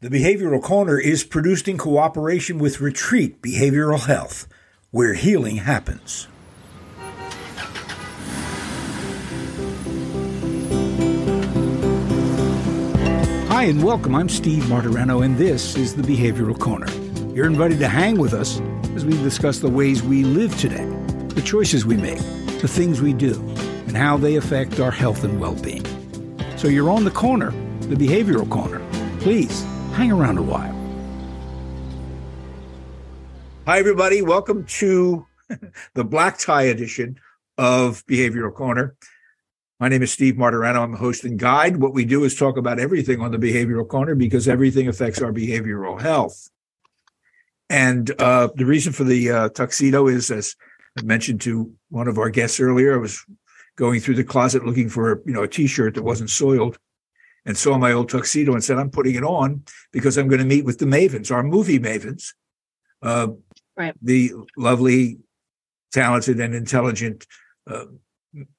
The Behavioral Corner is produced in cooperation with Retreat Behavioral Health, where healing happens. Hi, and welcome. I'm Steve Martorano, and this is the Behavioral Corner. You're invited to hang with us as we discuss the ways we live today, the choices we make, the things we do, and how they affect our health and well being. So you're on the corner, the Behavioral Corner. Please hang around a while. Hi, everybody. Welcome to the black tie edition of Behavioral Corner. My name is Steve Martorano. I'm a host and guide. What we do is talk about everything on the Behavioral Corner because everything affects our behavioral health. And uh, the reason for the uh, tuxedo is, as I mentioned to one of our guests earlier, I was going through the closet looking for you know a T-shirt that wasn't soiled, and saw my old tuxedo and said, I'm putting it on because I'm going to meet with the Mavens, our movie Mavens. Uh, right. The lovely, talented, and intelligent uh,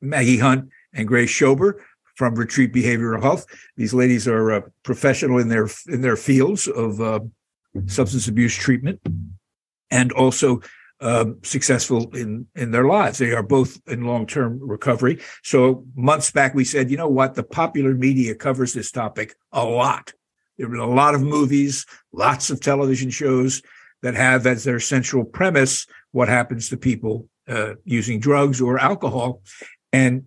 Maggie Hunt and Grace Shober from Retreat Behavioral Health. These ladies are uh, professional in their in their fields of uh, substance abuse treatment, and also um, successful in in their lives. They are both in long term recovery. So months back, we said, you know what, the popular media covers this topic a lot. There have been a lot of movies, lots of television shows that have as their central premise what happens to people uh, using drugs or alcohol, and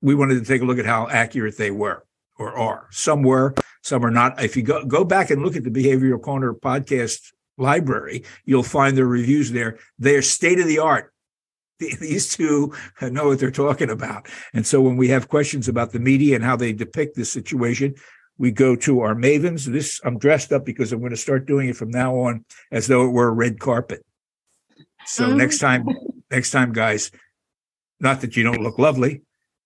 we wanted to take a look at how accurate they were or are. Some were, some are not. If you go go back and look at the Behavioral Corner podcast library, you'll find their reviews there. They're state of the art. These two know what they're talking about. And so when we have questions about the media and how they depict this situation, we go to our mavens. This I'm dressed up because I'm going to start doing it from now on as though it were a red carpet. So um. next time, next time, guys, not that you don't look lovely,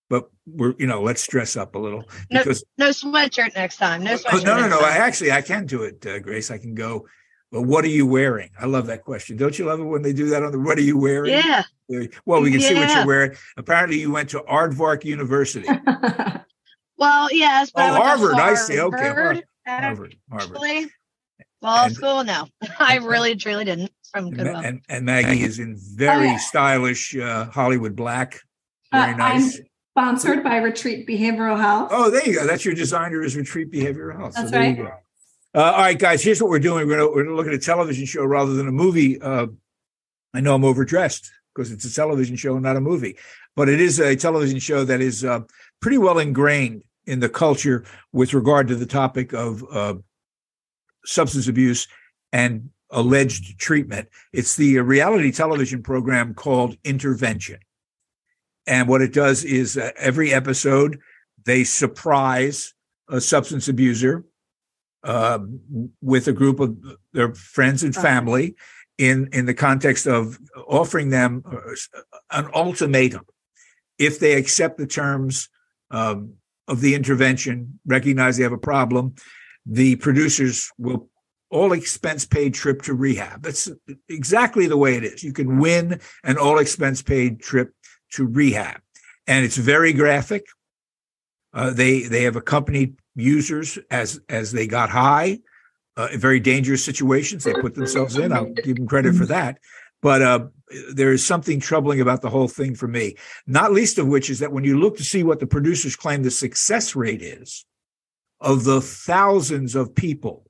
but we're you know let's dress up a little because no, no sweatshirt next time. No sweatshirt. Oh, no, no, no. I actually I can do it, uh, Grace. I can go but what are you wearing? I love that question. Don't you love it when they do that on the what are you wearing? Yeah. Well, we can yeah. see what you're wearing. Apparently, you went to Aardvark University. well, yes. oh, Harvard. I see. Okay. Harvard. Harvard. Harvard. Law school? No, I really truly didn't. From Goodwill. And, and Maggie is in very oh, yeah. stylish uh, Hollywood black. Very uh, nice. I'm sponsored by Retreat Behavioral Health. Oh, there you go. That's your designer is Retreat Behavioral Health. That's so right. Uh, all right, guys, here's what we're doing. We're going to look at a television show rather than a movie. Uh, I know I'm overdressed because it's a television show, not a movie, but it is a television show that is uh, pretty well ingrained in the culture with regard to the topic of uh, substance abuse and alleged treatment. It's the reality television program called Intervention. And what it does is uh, every episode, they surprise a substance abuser uh, with a group of their friends and family in in the context of offering them an ultimatum. If they accept the terms um, of the intervention recognize they have a problem the producers will all expense paid trip to rehab. That's exactly the way it is. You can win an all expense paid trip to rehab. And it's very graphic uh, they they have accompanied users as as they got high, uh, very dangerous situations they put themselves in. I'll give them credit for that. But uh, there is something troubling about the whole thing for me. Not least of which is that when you look to see what the producers claim the success rate is of the thousands of people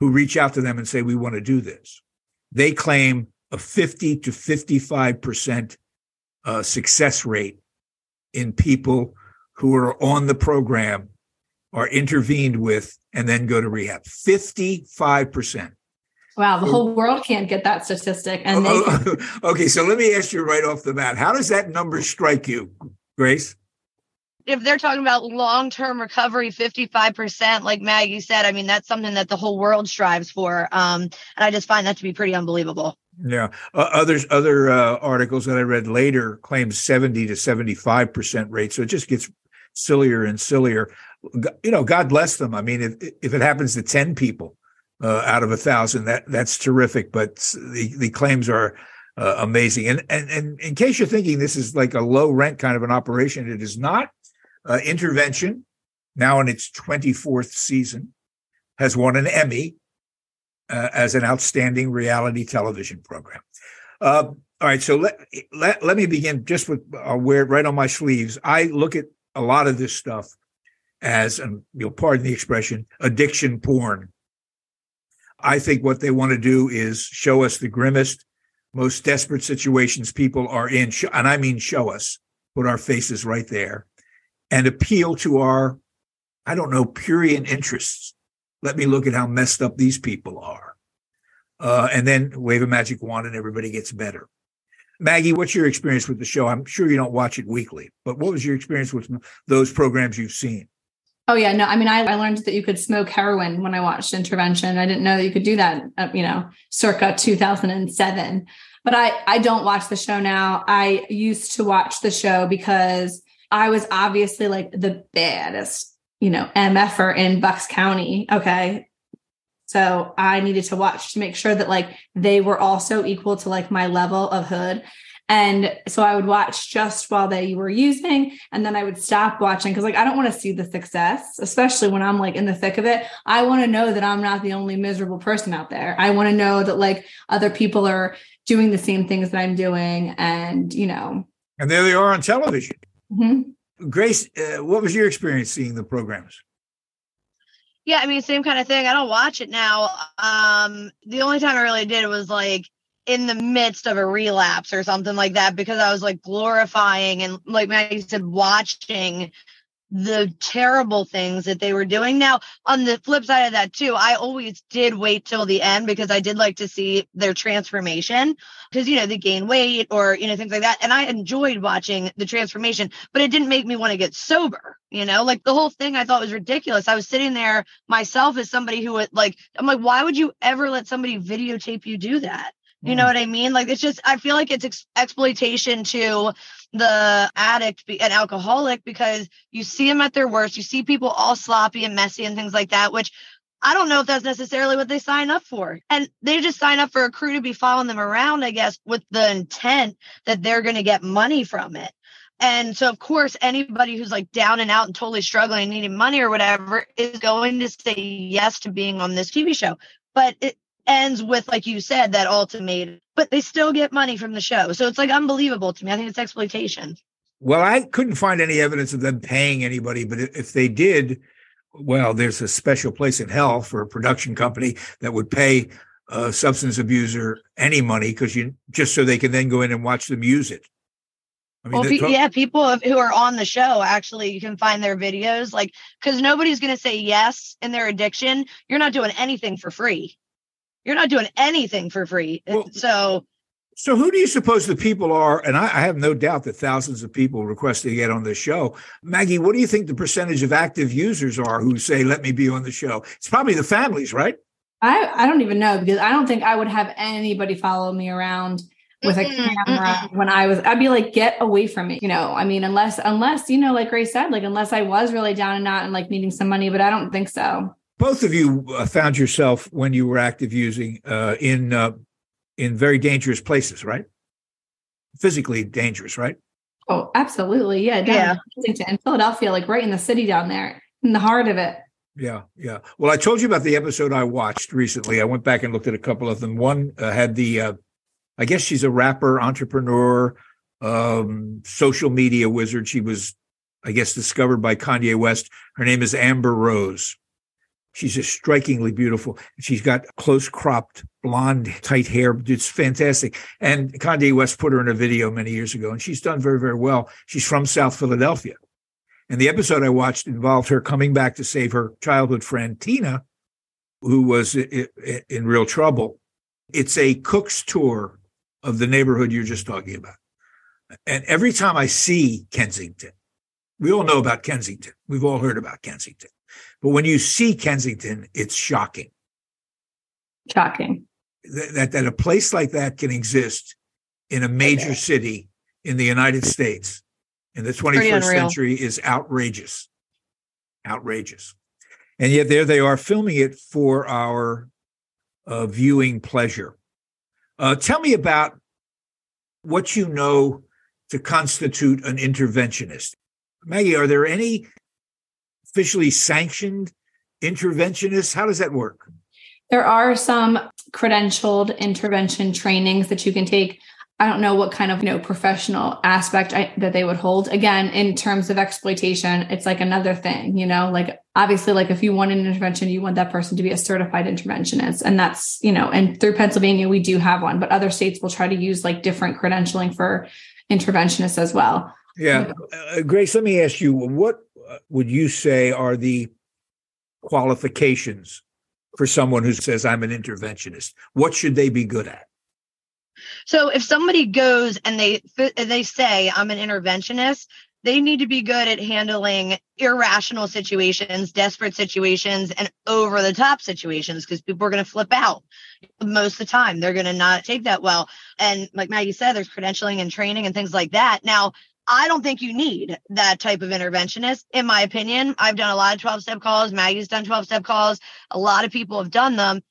who reach out to them and say we want to do this, they claim a 50 to 55 percent uh, success rate in people who are on the program are intervened with and then go to rehab 55%. Wow, the whole world can't get that statistic. And oh, they- okay, so let me ask you right off the bat: How does that number strike you, Grace? If they're talking about long-term recovery, fifty-five percent, like Maggie said, I mean that's something that the whole world strives for, um, and I just find that to be pretty unbelievable. Yeah, uh, others other uh, articles that I read later claim seventy to seventy-five percent rate, so it just gets sillier and sillier you know, God bless them. I mean, if if it happens to ten people uh, out of a thousand, that that's terrific. But the the claims are uh, amazing. And, and and in case you're thinking this is like a low rent kind of an operation, it is not. Uh, intervention now in its 24th season. has won an Emmy uh, as an outstanding reality television program. Uh, all right, so let, let let me begin just with uh, wear it right on my sleeves. I look at a lot of this stuff as, and you'll pardon the expression, addiction porn. I think what they want to do is show us the grimmest, most desperate situations people are in, and I mean show us, put our faces right there, and appeal to our, I don't know, purient interests. Let me look at how messed up these people are. Uh, and then wave a magic wand and everybody gets better. Maggie, what's your experience with the show? I'm sure you don't watch it weekly, but what was your experience with those programs you've seen? Oh yeah, no. I mean, I, I learned that you could smoke heroin when I watched Intervention. I didn't know that you could do that. Uh, you know, circa 2007. But I I don't watch the show now. I used to watch the show because I was obviously like the baddest, you know, MFer in Bucks County. Okay, so I needed to watch to make sure that like they were also equal to like my level of hood. And so I would watch just while they were using, and then I would stop watching because, like, I don't want to see the success, especially when I'm like in the thick of it. I want to know that I'm not the only miserable person out there. I want to know that like other people are doing the same things that I'm doing, and you know. And there they are on television. Mm-hmm. Grace, uh, what was your experience seeing the programs? Yeah, I mean, same kind of thing. I don't watch it now. Um, the only time I really did was like in the midst of a relapse or something like that because I was like glorifying and like Maggie said, watching the terrible things that they were doing. Now, on the flip side of that, too, I always did wait till the end because I did like to see their transformation because, you know, they gain weight or, you know, things like that. And I enjoyed watching the transformation, but it didn't make me want to get sober, you know, like the whole thing I thought was ridiculous. I was sitting there myself as somebody who would like, I'm like, why would you ever let somebody videotape you do that? You know what I mean? Like it's just I feel like it's ex- exploitation to the addict be- and alcoholic because you see them at their worst. You see people all sloppy and messy and things like that, which I don't know if that's necessarily what they sign up for. And they just sign up for a crew to be following them around, I guess, with the intent that they're going to get money from it. And so, of course, anybody who's like down and out and totally struggling, needing money or whatever, is going to say yes to being on this TV show. But it, ends with, like you said, that ultimatum, but they still get money from the show. So it's like unbelievable to me. I think it's exploitation. Well, I couldn't find any evidence of them paying anybody, but if they did, well, there's a special place in hell for a production company that would pay a substance abuser any money because you just so they can then go in and watch them use it. I mean, well, yeah, people who are on the show actually you can find their videos, like because nobody's going to say yes in their addiction. You're not doing anything for free. You're not doing anything for free. Well, so so who do you suppose the people are? And I, I, have no doubt that thousands of people request to get on this show. Maggie, what do you think the percentage of active users are who say, let me be on the show? It's probably the families, right? I, I don't even know because I don't think I would have anybody follow me around with a camera when I was I'd be like get away from me you know I mean unless unless you know like Grace said like unless I was really down and out and like needing some money but I don't think so both of you uh, found yourself when you were active using uh, in uh, in very dangerous places, right? Physically dangerous, right? Oh, absolutely. Yeah. Down yeah. In Philadelphia, like right in the city down there, in the heart of it. Yeah, yeah. Well, I told you about the episode I watched recently. I went back and looked at a couple of them. One uh, had the, uh, I guess she's a rapper, entrepreneur, um, social media wizard. She was, I guess, discovered by Kanye West. Her name is Amber Rose. She's just strikingly beautiful. She's got close cropped blonde, tight hair. It's fantastic. And Kanye West put her in a video many years ago, and she's done very, very well. She's from South Philadelphia. And the episode I watched involved her coming back to save her childhood friend, Tina, who was in real trouble. It's a cook's tour of the neighborhood you're just talking about. And every time I see Kensington, we all know about Kensington. We've all heard about Kensington. But when you see Kensington, it's shocking. Shocking. That, that, that a place like that can exist in a major okay. city in the United States in the 21st century is outrageous. Outrageous. And yet there they are filming it for our uh, viewing pleasure. Uh, tell me about what you know to constitute an interventionist. Maggie, are there any officially sanctioned interventionists? How does that work? There are some credentialed intervention trainings that you can take. I don't know what kind of you know professional aspect I, that they would hold. Again, in terms of exploitation, it's like another thing. You know, like obviously, like if you want an intervention, you want that person to be a certified interventionist, and that's you know, and through Pennsylvania we do have one, but other states will try to use like different credentialing for interventionists as well. Yeah, uh, Grace, let me ask you, what uh, would you say are the qualifications for someone who says I'm an interventionist? What should they be good at? So if somebody goes and they they say I'm an interventionist, they need to be good at handling irrational situations, desperate situations, and over the top situations because people are going to flip out most of the time. They're going to not take that well. And like Maggie said, there's credentialing and training and things like that. Now, I don't think you need that type of interventionist, in my opinion. I've done a lot of 12 step calls. Maggie's done 12 step calls. A lot of people have done them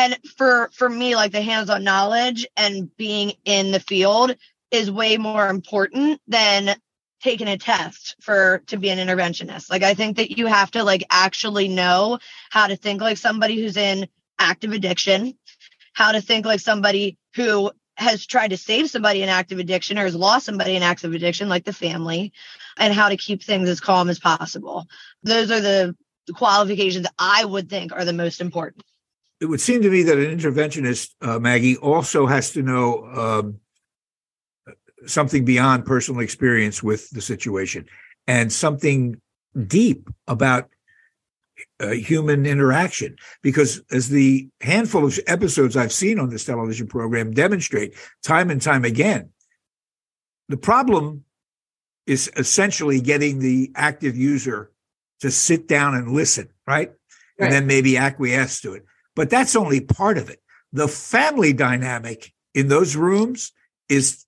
and for for me like the hands-on knowledge and being in the field is way more important than taking a test for to be an interventionist like i think that you have to like actually know how to think like somebody who's in active addiction how to think like somebody who has tried to save somebody in active addiction or has lost somebody in active addiction like the family and how to keep things as calm as possible. Those are the qualifications i would think are the most important. It would seem to me that an interventionist, uh, Maggie, also has to know um, something beyond personal experience with the situation and something deep about uh, human interaction. Because as the handful of episodes I've seen on this television program demonstrate time and time again, the problem is essentially getting the active user to sit down and listen, right? right. And then maybe acquiesce to it. But that's only part of it. The family dynamic in those rooms is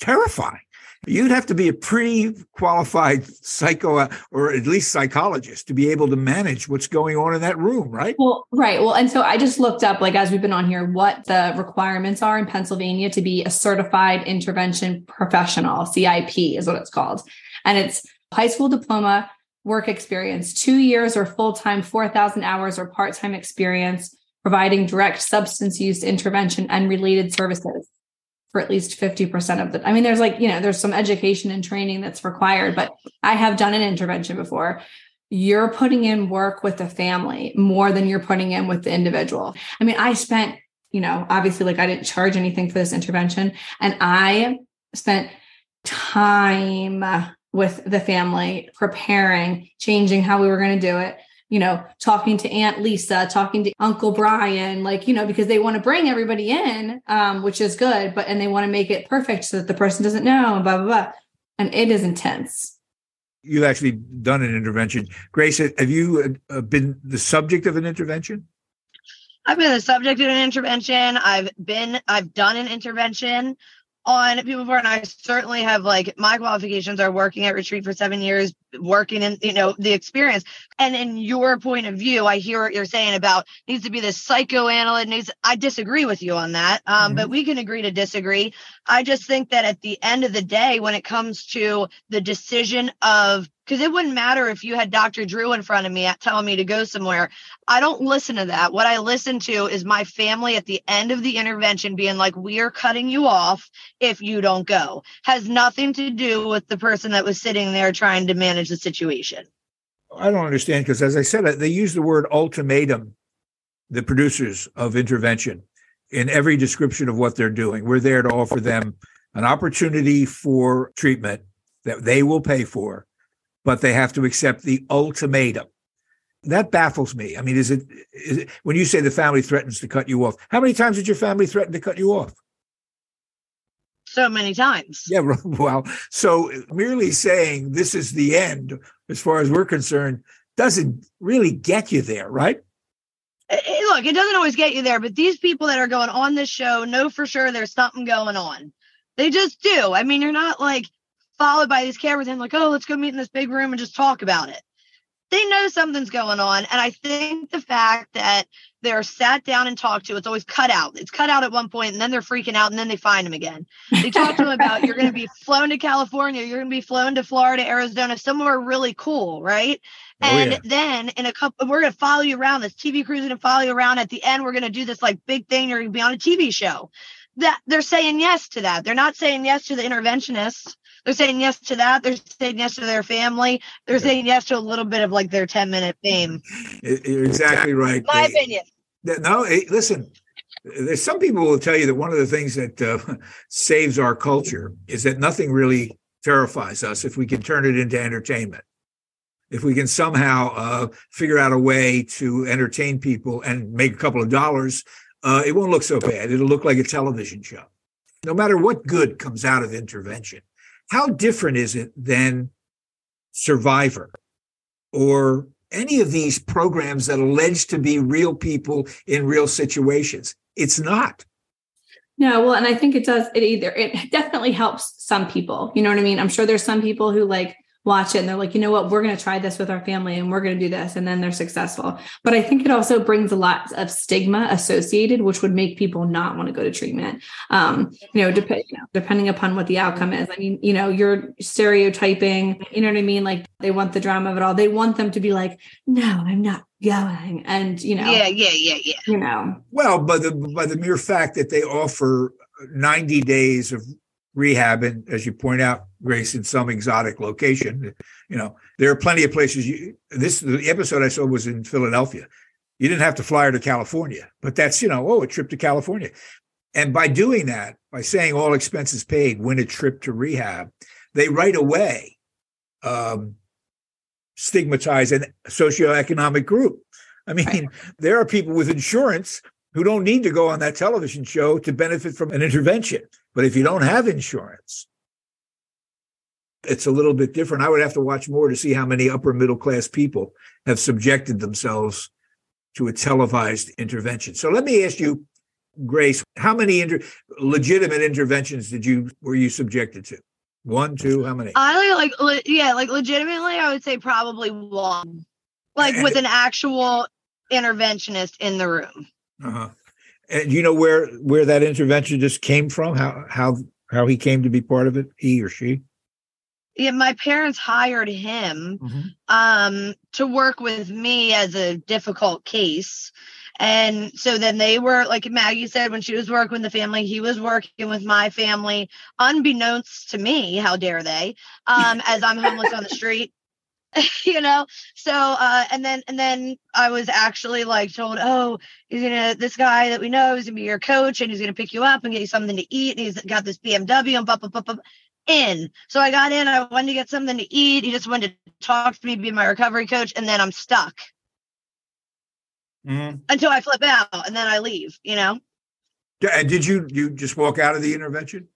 terrifying. You'd have to be a pretty qualified psycho uh, or at least psychologist to be able to manage what's going on in that room, right? Well, right. Well, and so I just looked up, like, as we've been on here, what the requirements are in Pennsylvania to be a certified intervention professional. CIP is what it's called. And it's high school diploma, work experience, two years or full time, 4,000 hours or part time experience providing direct substance use intervention and related services for at least 50% of the I mean there's like you know there's some education and training that's required but I have done an intervention before. You're putting in work with the family more than you're putting in with the individual. I mean I spent you know obviously like I didn't charge anything for this intervention and I spent time with the family, preparing, changing how we were going to do it, you know, talking to Aunt Lisa, talking to Uncle Brian, like, you know, because they want to bring everybody in, um, which is good, but and they want to make it perfect so that the person doesn't know and blah, blah, blah. And it is intense. You've actually done an intervention. Grace, have you uh, been the subject of an intervention? I've been the subject of an intervention. I've been, I've done an intervention on people before, and I certainly have like my qualifications are working at retreat for seven years, working in you know the experience. And in your point of view, I hear what you're saying about needs to be this psychoanalyst. Needs I disagree with you on that, um, mm-hmm. but we can agree to disagree. I just think that at the end of the day, when it comes to the decision of because it wouldn't matter if you had Dr. Drew in front of me uh, telling me to go somewhere. I don't listen to that. What I listen to is my family at the end of the intervention being like, we are cutting you off if you don't go. Has nothing to do with the person that was sitting there trying to manage the situation. I don't understand because, as I said, uh, they use the word ultimatum, the producers of intervention, in every description of what they're doing. We're there to offer them an opportunity for treatment that they will pay for but they have to accept the ultimatum. That baffles me. I mean, is it, is it when you say the family threatens to cut you off? How many times did your family threaten to cut you off? So many times. Yeah, well, so merely saying this is the end, as far as we're concerned, doesn't really get you there, right? Eh, eh, look, it doesn't always get you there, but these people that are going on this show know for sure there's something going on. They just do. I mean, you're not like followed by these cameras and like, oh, let's go meet in this big room and just talk about it. They know something's going on. And I think the fact that they're sat down and talked to. It's always cut out. It's cut out at one point, and then they're freaking out, and then they find him again. They talk to him about you're going to be flown to California, you're going to be flown to Florida, Arizona, somewhere really cool, right? Oh, and yeah. then in a couple, we're going to follow you around. This TV crew's going to follow you around. At the end, we're going to do this like big thing. You're going to be on a TV show. That they're saying yes to that. They're not saying yes to the interventionists. They're saying yes to that. They're saying yes to their family. They're saying yes to a little bit of like their 10 minute fame. You're exactly right. My They- opinion. that- no, eh, listen. There's some people will tell you that one of the things that uh, saves our culture is that nothing really terrifies us if we can turn it into entertainment. If we can somehow uh, figure out a way to entertain people and make a couple of dollars, uh, it won't look so bad. It'll look like a television show. No matter what good comes out of intervention, how different is it than Survivor or any of these programs that allege to be real people in real situations? It's not. No, well, and I think it does it either. It definitely helps some people. You know what I mean? I'm sure there's some people who like watch it and they're like, you know what, we're going to try this with our family and we're going to do this. And then they're successful. But I think it also brings a lot of stigma associated, which would make people not want to go to treatment. Um, you know, dep- you know, depending upon what the outcome is. I mean, you know, you're stereotyping, you know what I mean? Like they want the drama of it all. They want them to be like, no, I'm not going. And, you know, Yeah, yeah, yeah, yeah. you know, Well, by the by the mere fact that they offer 90 days of rehab, and as you point out, Grace, in some exotic location, you know, there are plenty of places. You this the episode I saw was in Philadelphia. You didn't have to fly her to California, but that's you know, oh, a trip to California. And by doing that, by saying all expenses paid, win a trip to rehab, they right away um, stigmatize a socioeconomic group. I mean, Right. there are people with insurance who don't need to go on that television show to benefit from an intervention. But if you don't have insurance, it's a little bit different. I would have to watch more to see how many upper middle class people have subjected themselves to a televised intervention. So let me ask you, Grace, how many inter- legitimate interventions did you were you subjected to? One, two, how many? I like, le- yeah, like legitimately, I would say probably one, like And- with an actual interventionist in the room. Uh-huh. And do you know where where that intervention just came from? How how how he came to be part of it? He or she? Yeah, my parents hired him um to work with me as a difficult case. And so then they were like Maggie said when she was working with the family, he was working with my family, unbeknownst to me, how dare they? Um, as I'm homeless on the street. you know? So uh and then and then i was actually like told oh he's gonna this guy that we know is gonna be your coach and he's gonna pick you up and get you something to eat and he's got this bmw and blah blah blah blah in. So i got in i wanted to get something to eat he just wanted to talk to me be my recovery coach and then i'm stuck. Mhm. until i flip out and then i leave you know? And did you you just walk out of the intervention?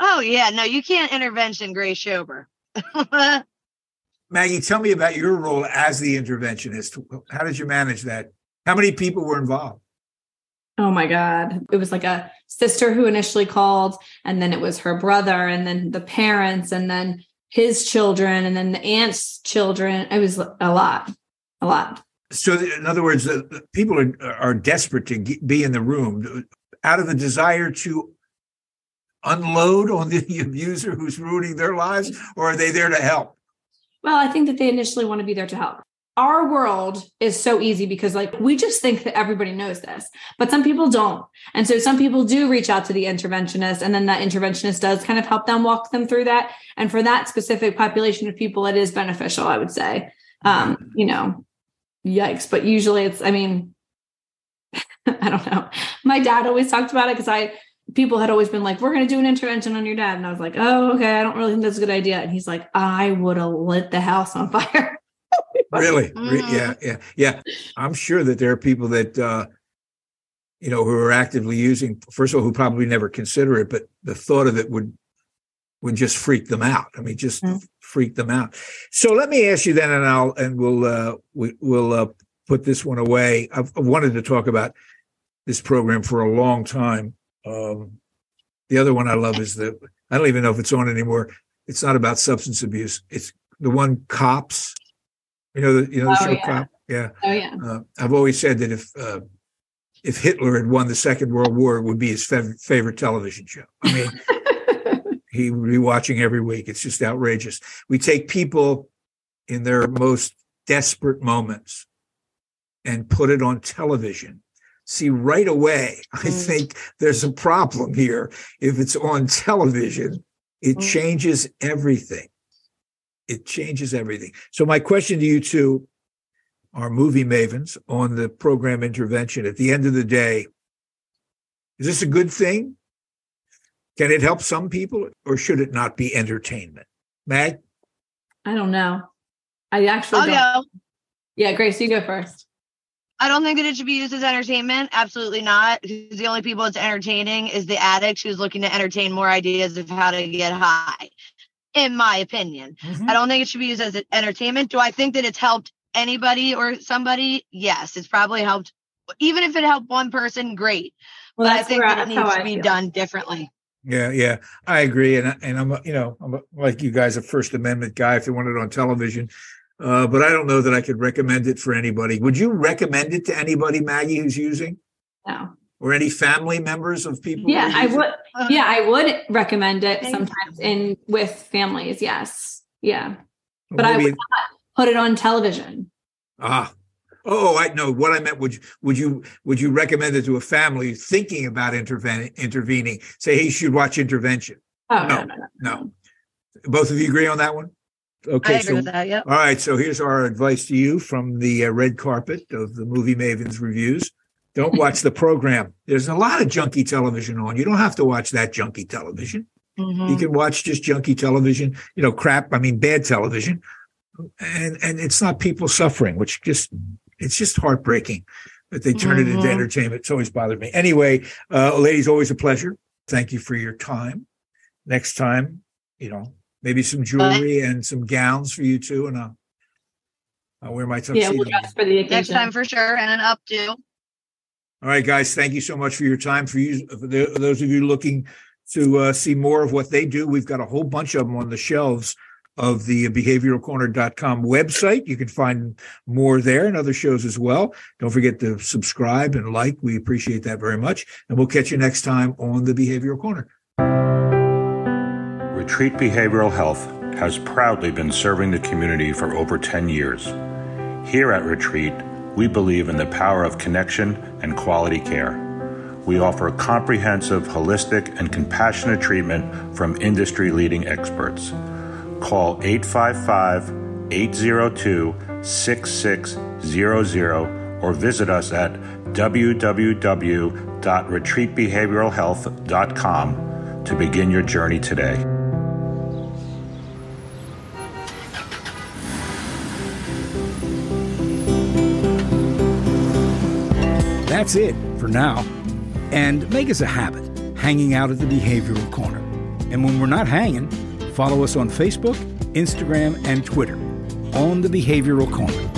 oh yeah. No you can't intervention grace shober Maggie, tell me about your role as the interventionist. How did you manage that? How many people were involved? Oh my God. It was like a sister who initially called, and then it was her brother, and then the parents, and then his children, and then the aunt's children. It was a lot, a lot. So, in other words, people are, are desperate to be in the room out of the desire to unload on the abuser who's ruining their lives, or are they there to help? Well, I think that they initially want to be there to help. Our world is so easy because, like, we just think that everybody knows this, but some people don't. And so some people do reach out to the interventionist, and then that interventionist does kind of help them walk them through that. And for that specific population of people, it is beneficial, I would say. Um, you know, yikes. But usually it's, I mean, I don't know. My dad always talked about it because I, people had always been like, we're going to do an intervention on your dad. And I was like, oh, okay. I don't really think that's a good idea. And he's like, I would have lit the house on fire. Really? Re- Mhm. Yeah, yeah, yeah. I'm sure that there are people that uh, you know who are actively using. First of all, who probably never consider it, but the thought of it would would just freak them out. I mean, just Mm. freak them out. So let me ask you then, and I'll and we'll uh, we, we'll uh, put this one away. I've, I've wanted to talk about this program for a long time. Um, the other one I love is the I don't even know if it's on anymore. It's not about substance abuse. It's the one cops. You know the you know the Oh, show yeah. cop. Yeah. Oh, yeah. Uh, I've always said that if uh, if Hitler had won the Second World War, it would be his fav- favorite television show. I mean, he would be watching every week. It's just outrageous. We take people in their most desperate moments and put it on television. See, right away, I Mm. think there's a problem here. If it's on television, it Mm. changes everything. It changes everything. So, my question to you two are movie mavens on the program intervention. At the end of the day, is this a good thing? Can it help some people or should it not be entertainment? Mag? I don't know. I actually I'll don't. go. Yeah, Grace, you go first. I don't think that it should be used as entertainment. Absolutely not. Because the only people it's entertaining is the addict who's looking to entertain more ideas of how to get high. In my opinion, mm-hmm. I don't think it should be used as entertainment. Do I think that it's helped anybody or somebody? Yes, it's probably helped. Even if it helped one person, great. Well, but I think where that it that's how needs I to be feel. done differently. Yeah, yeah, I agree, and and I'm you know I'm like you guys a First Amendment guy if they want it on television, uh, but I don't know that I could recommend it for anybody. Would you recommend it to anybody, Maggie, who's using, No. or any family members of people? Yeah, I using? would. Yeah, I would recommend it Thank sometimes in with families. Yes. Yeah. Well, But I maybe- would not put it on television. ah. Oh, I know what I meant. Would you would you would you recommend it to a family thinking about interven- intervening? Say, hey, you should watch intervention. Oh No, no, no, no. No, both of you agree on that one. I Okay, agree so with that. Yep. All right, so here's our advice to you from the uh, red carpet of the Movie Mavens reviews. Don't watch the program. There's a lot of junky television on. You don't have to watch that junky television. You Mhm. can watch just junky television, you know, crap, I mean bad television. And and it's not people suffering, which just it's just heartbreaking that they turn it into Mhm. entertainment. It's always bothered me. Anyway, uh ladies, always a pleasure. Thank you for your time. Next time, you know, maybe some jewelry and some gowns for you too, and I'll I'll wear my Yeah, tuxedo. we'll dress for the occasion. Next time for sure, and an updo. All right, guys, thank you so much for your time. For you, for the, those of you looking to uh, see more of what they do, we've got a whole bunch of them on the shelves of the behavioralcorner.com website. You can find more there and other shows as well. Don't forget to subscribe and like. We appreciate that very much. And we'll catch you next time on the Behavioral Corner. Retreat Behavioral Health has proudly been serving the community for over 10 years. Here at Retreat, we believe in the power of connection and quality care. We offer comprehensive, holistic, and compassionate treatment from industry leading experts. Call 855 802 6600 or visit us at www.retreatbehavioralhealth.com to begin your journey today. That's it for now. And make us a habit hanging out at the Behavioral Corner. And when we're not hanging, follow us on Facebook, Instagram, and Twitter on the Behavioral Corner.